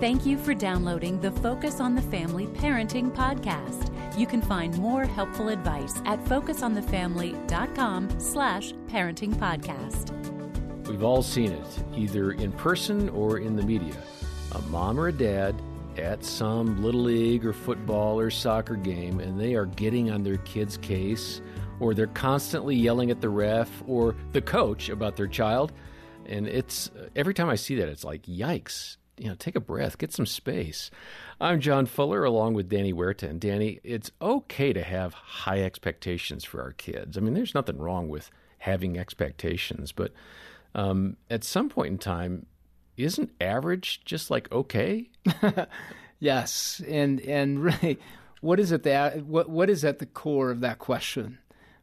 Thank you for downloading the Focus on the Family Parenting Podcast. You can find more helpful advice at focusonthefamily.com slash parenting podcast. We've all seen it, either in person or in the media. A mom or a dad at some little league or football or soccer game, and they are getting on their kid's case, or they're constantly yelling at the ref or the coach about their child. And it's every time I see that, it's like, yikes, you know, take a breath, get some space. I'm John Fuller along with Danny Huerta. And Danny, it's okay to have high expectations for our kids. I mean, there's nothing wrong with having expectations, but um, at some point in time, isn't average just like okay? yes, and and really, what is it that what what is at the core of that question,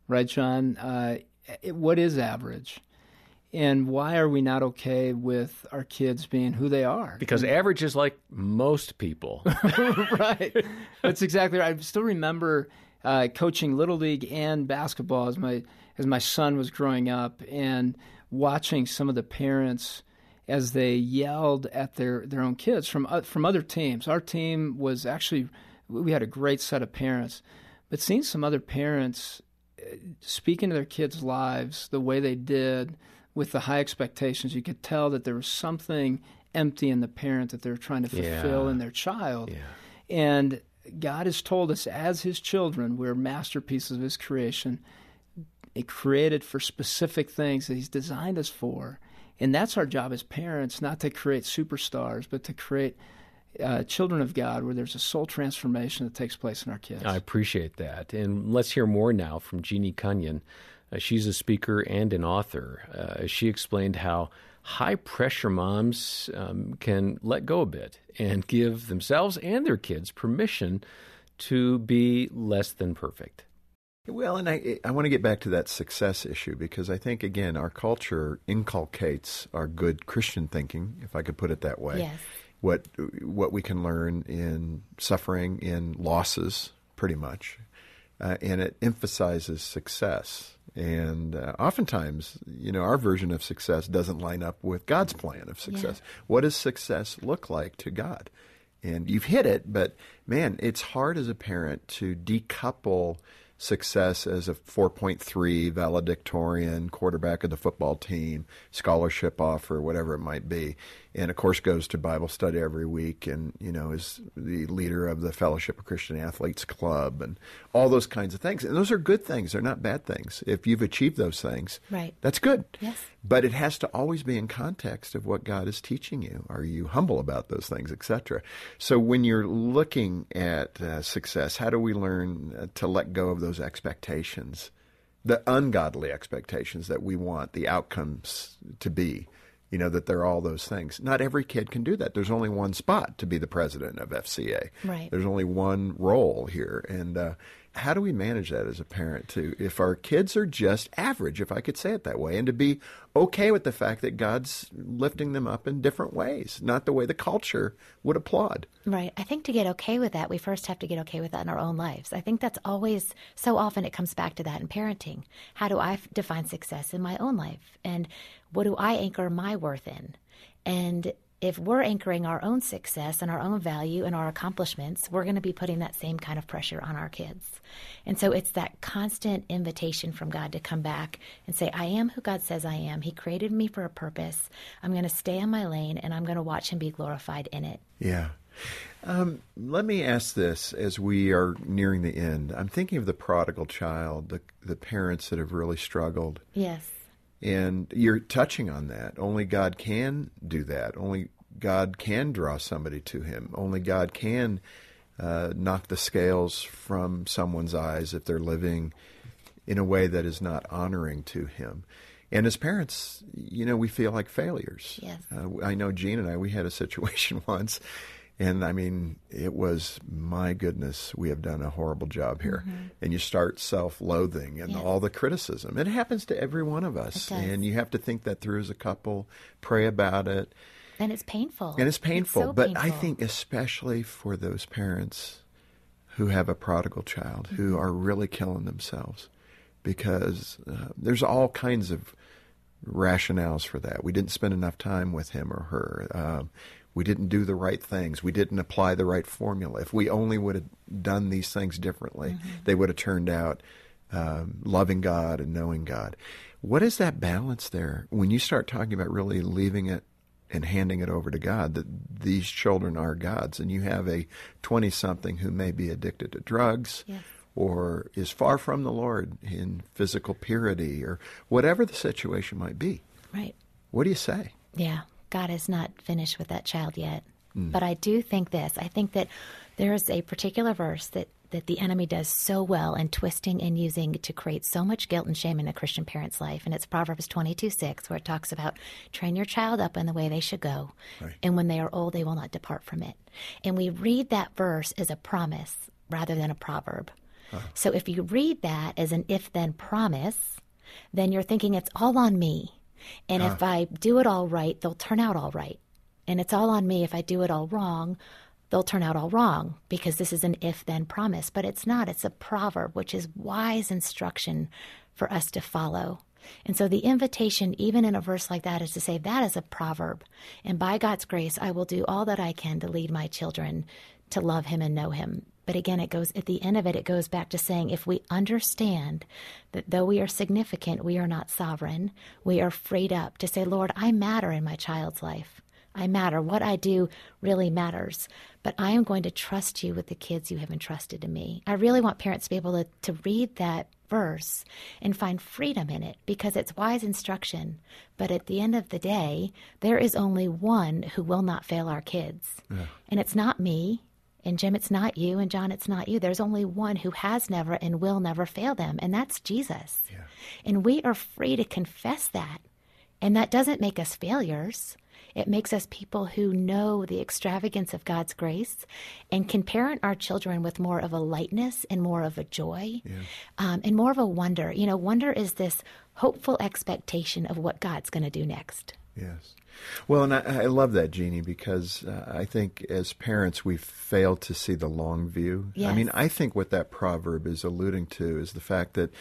right, John? Uh, it, what is average? And why are we not okay with our kids being who they are? Because average is like most people. right. That's exactly right. I still remember uh, coaching little league and basketball as my as my son was growing up, and watching some of the parents as they yelled at their, their own kids from uh, from other teams. Our team was actually we had a great set of parents, but seeing some other parents uh, speaking to their kids' lives the way they did with the high expectations, you could tell that there was something empty in the parent that they were trying to fulfill yeah. in their child. Yeah. And God has told us as His children, we're masterpieces of His creation it created for specific things that He's designed us for. And that's our job as parents, not to create superstars, but to create uh, children of God where there's a soul transformation that takes place in our kids. I appreciate that. And let's hear more now from Jeannie Cunnion. Uh, she's a speaker and an author. Uh, she explained how high pressure moms um, can let go a bit and give themselves and their kids permission to be less than perfect. Well, and I I want to get back to that success issue because I think again our culture inculcates our good Christian thinking, if I could put it that way. Yes. What what we can learn in suffering, in losses, pretty much, uh, and it emphasizes success. And uh, oftentimes, you know, our version of success doesn't line up with God's plan of success. Yeah. What does success look like to God? And you've hit it, but man, it's hard as a parent to decouple success as a 4.3 valedictorian, quarterback of the football team, scholarship offer, whatever it might be. And of course goes to Bible study every week and, you know, is the leader of the Fellowship of Christian Athletes Club and all those kinds of things. And those are good things. They're not bad things. If you've achieved those things, right. that's good. Yes. But it has to always be in context of what God is teaching you. Are you humble about those things, etc.? So when you're looking at uh, success, how do we learn uh, to let go of those expectations, the ungodly expectations that we want the outcomes to be? You know that they're all those things. Not every kid can do that. There's only one spot to be the president of FCA. Right. There's only one role here, and uh, how do we manage that as a parent too if our kids are just average if i could say it that way and to be okay with the fact that god's lifting them up in different ways not the way the culture would applaud? Right. I think to get okay with that we first have to get okay with that in our own lives. I think that's always so often it comes back to that in parenting. How do i define success in my own life? And what do i anchor my worth in? And if we're anchoring our own success and our own value and our accomplishments, we're going to be putting that same kind of pressure on our kids. And so it's that constant invitation from God to come back and say, I am who God says I am. He created me for a purpose. I'm going to stay in my lane and I'm going to watch Him be glorified in it. Yeah. Um, let me ask this as we are nearing the end. I'm thinking of the prodigal child, the, the parents that have really struggled. Yes. And you're touching on that. Only God can do that. Only God can draw somebody to Him. Only God can uh, knock the scales from someone's eyes if they're living in a way that is not honoring to Him. And as parents, you know, we feel like failures. Yes. Uh, I know Jean and I, we had a situation once and I mean, it was, my goodness, we have done a horrible job here. Mm-hmm. And you start self loathing and yes. all the criticism. It happens to every one of us. And you have to think that through as a couple, pray about it. And it's painful. And it's painful. It's so but painful. I think, especially for those parents who have a prodigal child, mm-hmm. who are really killing themselves, because uh, there's all kinds of rationales for that. We didn't spend enough time with him or her. Um, We didn't do the right things. We didn't apply the right formula. If we only would have done these things differently, mm-hmm. they would have turned out um, loving God and knowing God. What is that balance there when you start talking about really leaving it and handing it over to God that these children are God's and you have a 20 something who may be addicted to drugs yes. Or is far from the Lord in physical purity or whatever the situation might be. Right. What do you say? Yeah. God is not finished with that child yet. Mm. But I do think this. I think that there is a particular verse that that the enemy does so well in twisting and using to create so much guilt and shame in a Christian parent's life. And it's Proverbs 22 6, where it talks about train your child up in the way they should go. Right. And when they are old, they will not depart from it. And we read that verse as a promise rather than a proverb. Huh. So if you read that as an if then promise, then you're thinking it's all on me. And huh. if ah. I do it all right, they'll turn out all right. And it's all on me if I do it all wrong they'll turn out all wrong because this is an if then promise. But it's not, it's a proverb, which is wise instruction for us to follow. And so the invitation, even in a verse like that, is to say, that is a proverb. And by God's grace, I will do all that I can to lead my children to love Him and know Him. But again, it goes at the end of it, it goes back to saying if we understand that though we are significant, we are not sovereign, we are freed up to say, Lord, I matter in my child's life. I matter. What I do really matters. But I am going to trust you with the kids you have entrusted to me. I really want parents to be able to, to read that verse and find freedom in it because it's wise instruction. But at the end of the day, there is only one who will not fail our kids. Yeah. And it's not me. And Jim, it's not you. And John, it's not you. There's only one who has never and will never fail them. And that's Jesus. Yeah. And we are free to confess that. And that doesn't make us failures. It makes us people who know the extravagance of God's grace and can parent our children with more of a lightness and more of a joy yeah. um, and more of a wonder. You know, wonder is this hopeful expectation of what God's going to do next. Yes. Well, and I, I love that, Jeannie, because uh, I think as parents we fail to see the long view. Yes. I mean, I think what that proverb is alluding to is the fact that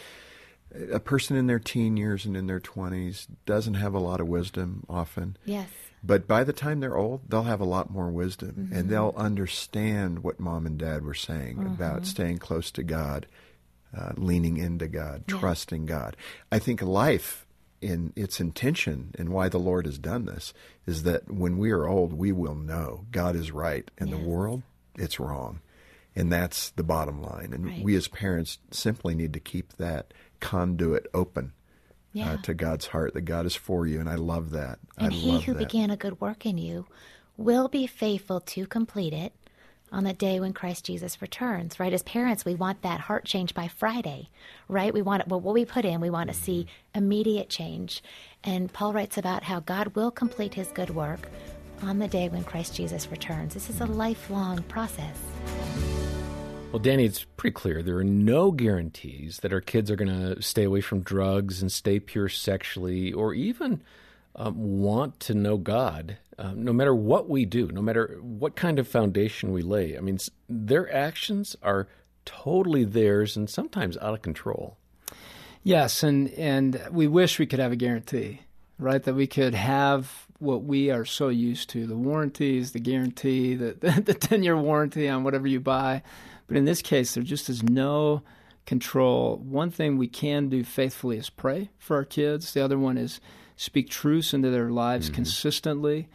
a person in their teen years and in their 20s doesn't have a lot of wisdom often. Yes. But by the time they're old, they'll have a lot more wisdom mm-hmm. and they'll understand what mom and dad were saying mm-hmm. about staying close to God, uh, leaning into God, yeah. trusting God. I think life in its intention and why the Lord has done this is that when we are old, we will know God is right and the world, it's wrong. And that's the bottom line. And right. we as parents simply need to keep that conduit open yeah. uh, to God's heart, that God is for you. And I love that. And I he who that. began a good work in you will be faithful to complete it on the day when Christ Jesus returns, right? As parents, we want that heart change by Friday, right? We want well, what we put in, we want to see immediate change. And Paul writes about how God will complete his good work on the day when Christ Jesus returns. This is a lifelong process. Well, Danny, it's pretty clear. There are no guarantees that our kids are going to stay away from drugs and stay pure sexually or even um, want to know God, um, no matter what we do, no matter what kind of foundation we lay. I mean, their actions are totally theirs and sometimes out of control. Yes, and, and we wish we could have a guarantee, right? That we could have what we are so used to the warranties, the guarantee, the, the 10 year warranty on whatever you buy. But in this case, there just is no control. One thing we can do faithfully is pray for our kids. The other one is speak truths into their lives mm-hmm. consistently,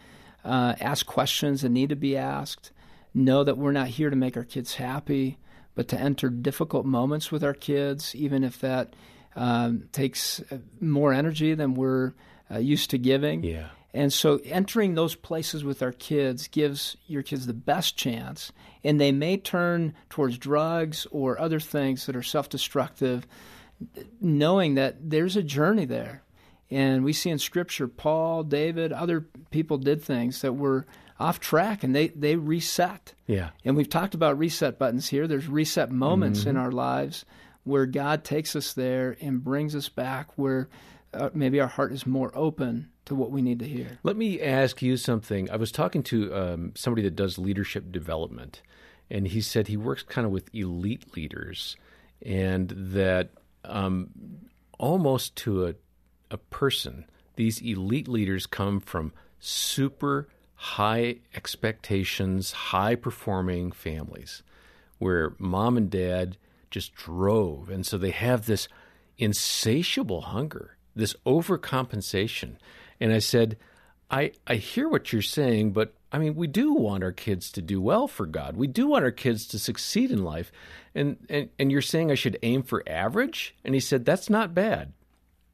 uh, ask questions that need to be asked, know that we're not here to make our kids happy, but to enter difficult moments with our kids, even if that um, takes uh, more energy than we're uh, used to giving. Yeah. And so entering those places with our kids gives your kids the best chance. And they may turn towards drugs or other things that are self destructive, knowing that there's a journey there. And we see in Scripture, Paul, David, other people did things that were off track and they, they reset. Yeah. And we've talked about reset buttons here. There's reset moments mm-hmm. in our lives where God takes us there and brings us back where uh, maybe our heart is more open to what we need to hear. Let me ask you something. I was talking to um, somebody that does leadership development, and he said he works kind of with elite leaders, and that um, almost to a, a person, these elite leaders come from super high expectations, high performing families where mom and dad just drove. And so they have this insatiable hunger, this overcompensation. And I said, I, I hear what you're saying, but I mean, we do want our kids to do well for God. We do want our kids to succeed in life. And, and, and you're saying I should aim for average? And he said, that's not bad.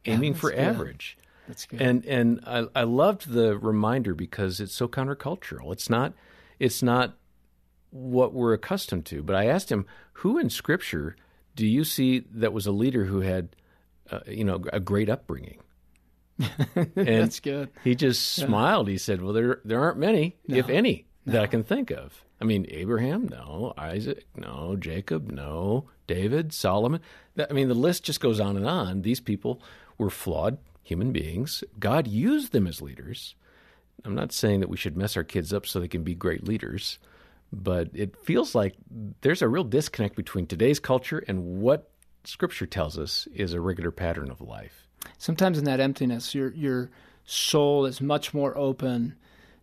Aiming for good. average. That's good. And and I, I loved the reminder because it's so countercultural. It's not it's not what we're accustomed to. But I asked him, who in Scripture do you see that was a leader who had, uh, you know, a great upbringing? and That's good. He just yeah. smiled. He said, "Well, there there aren't many, no. if any, no. that I can think of. I mean, Abraham, no. Isaac, no. Jacob, no. David, Solomon. I mean, the list just goes on and on. These people were flawed human beings. God used them as leaders. I'm not saying that we should mess our kids up so they can be great leaders, but it feels like there's a real disconnect between today's culture and what Scripture tells us is a regular pattern of life. Sometimes in that emptiness, your your soul is much more open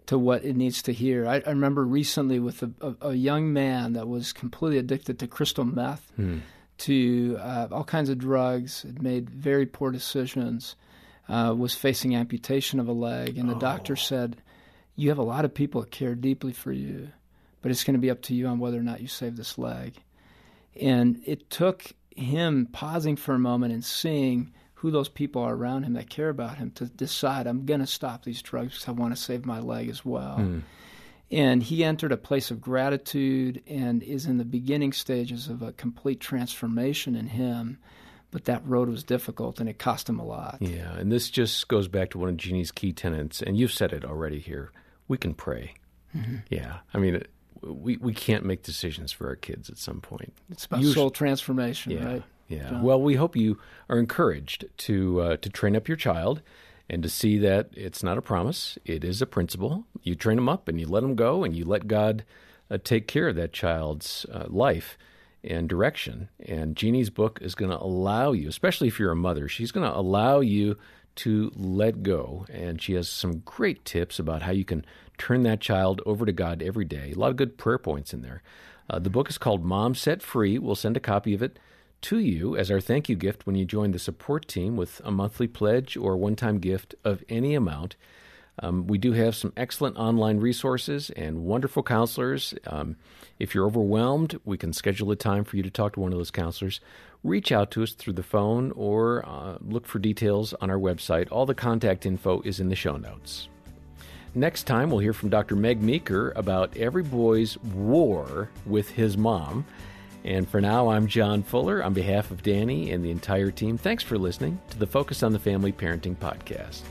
to what it needs to hear. I, I remember recently with a, a, a, young man that was completely addicted to crystal meth, hmm. to uh, all kinds of drugs, had made very poor decisions, uh, was facing amputation of a leg, and the oh. doctor said, "You have a lot of people that care deeply for you, but it's going to be up to you on whether or not you save this leg." And it took him pausing for a moment and seeing who those people are around him that care about him to decide I'm going to stop these drugs because I want to save my leg as well. Mm. And he entered a place of gratitude and is in the beginning stages of a complete transformation in him but that road was difficult and it cost him a lot. Yeah, and this just goes back to one of Jeannie's key tenets, and you've said it already here. We can pray. Mm-hmm. Yeah, I mean, we we can't make decisions for our kids at some point. It's about Usually, soul transformation, yeah, right? Yeah. John? Well, we hope you are encouraged to uh, to train up your child and to see that it's not a promise; it is a principle. You train them up, and you let them go, and you let God uh, take care of that child's uh, life and direction. And Jeannie's book is going to allow you, especially if you're a mother, she's going to allow you to let go. And she has some great tips about how you can turn that child over to God every day. A lot of good prayer points in there. Uh, the book is called Mom Set Free. We'll send a copy of it to you as our thank you gift when you join the support team with a monthly pledge or one time gift of any amount. Um, we do have some excellent online resources and wonderful counselors. Um, if you're overwhelmed, we can schedule a time for you to talk to one of those counselors. Reach out to us through the phone or uh, look for details on our website. All the contact info is in the show notes. Next time, we'll hear from Dr. Meg Meeker about every boy's war with his mom. And for now, I'm John Fuller. On behalf of Danny and the entire team, thanks for listening to the Focus on the Family Parenting Podcast.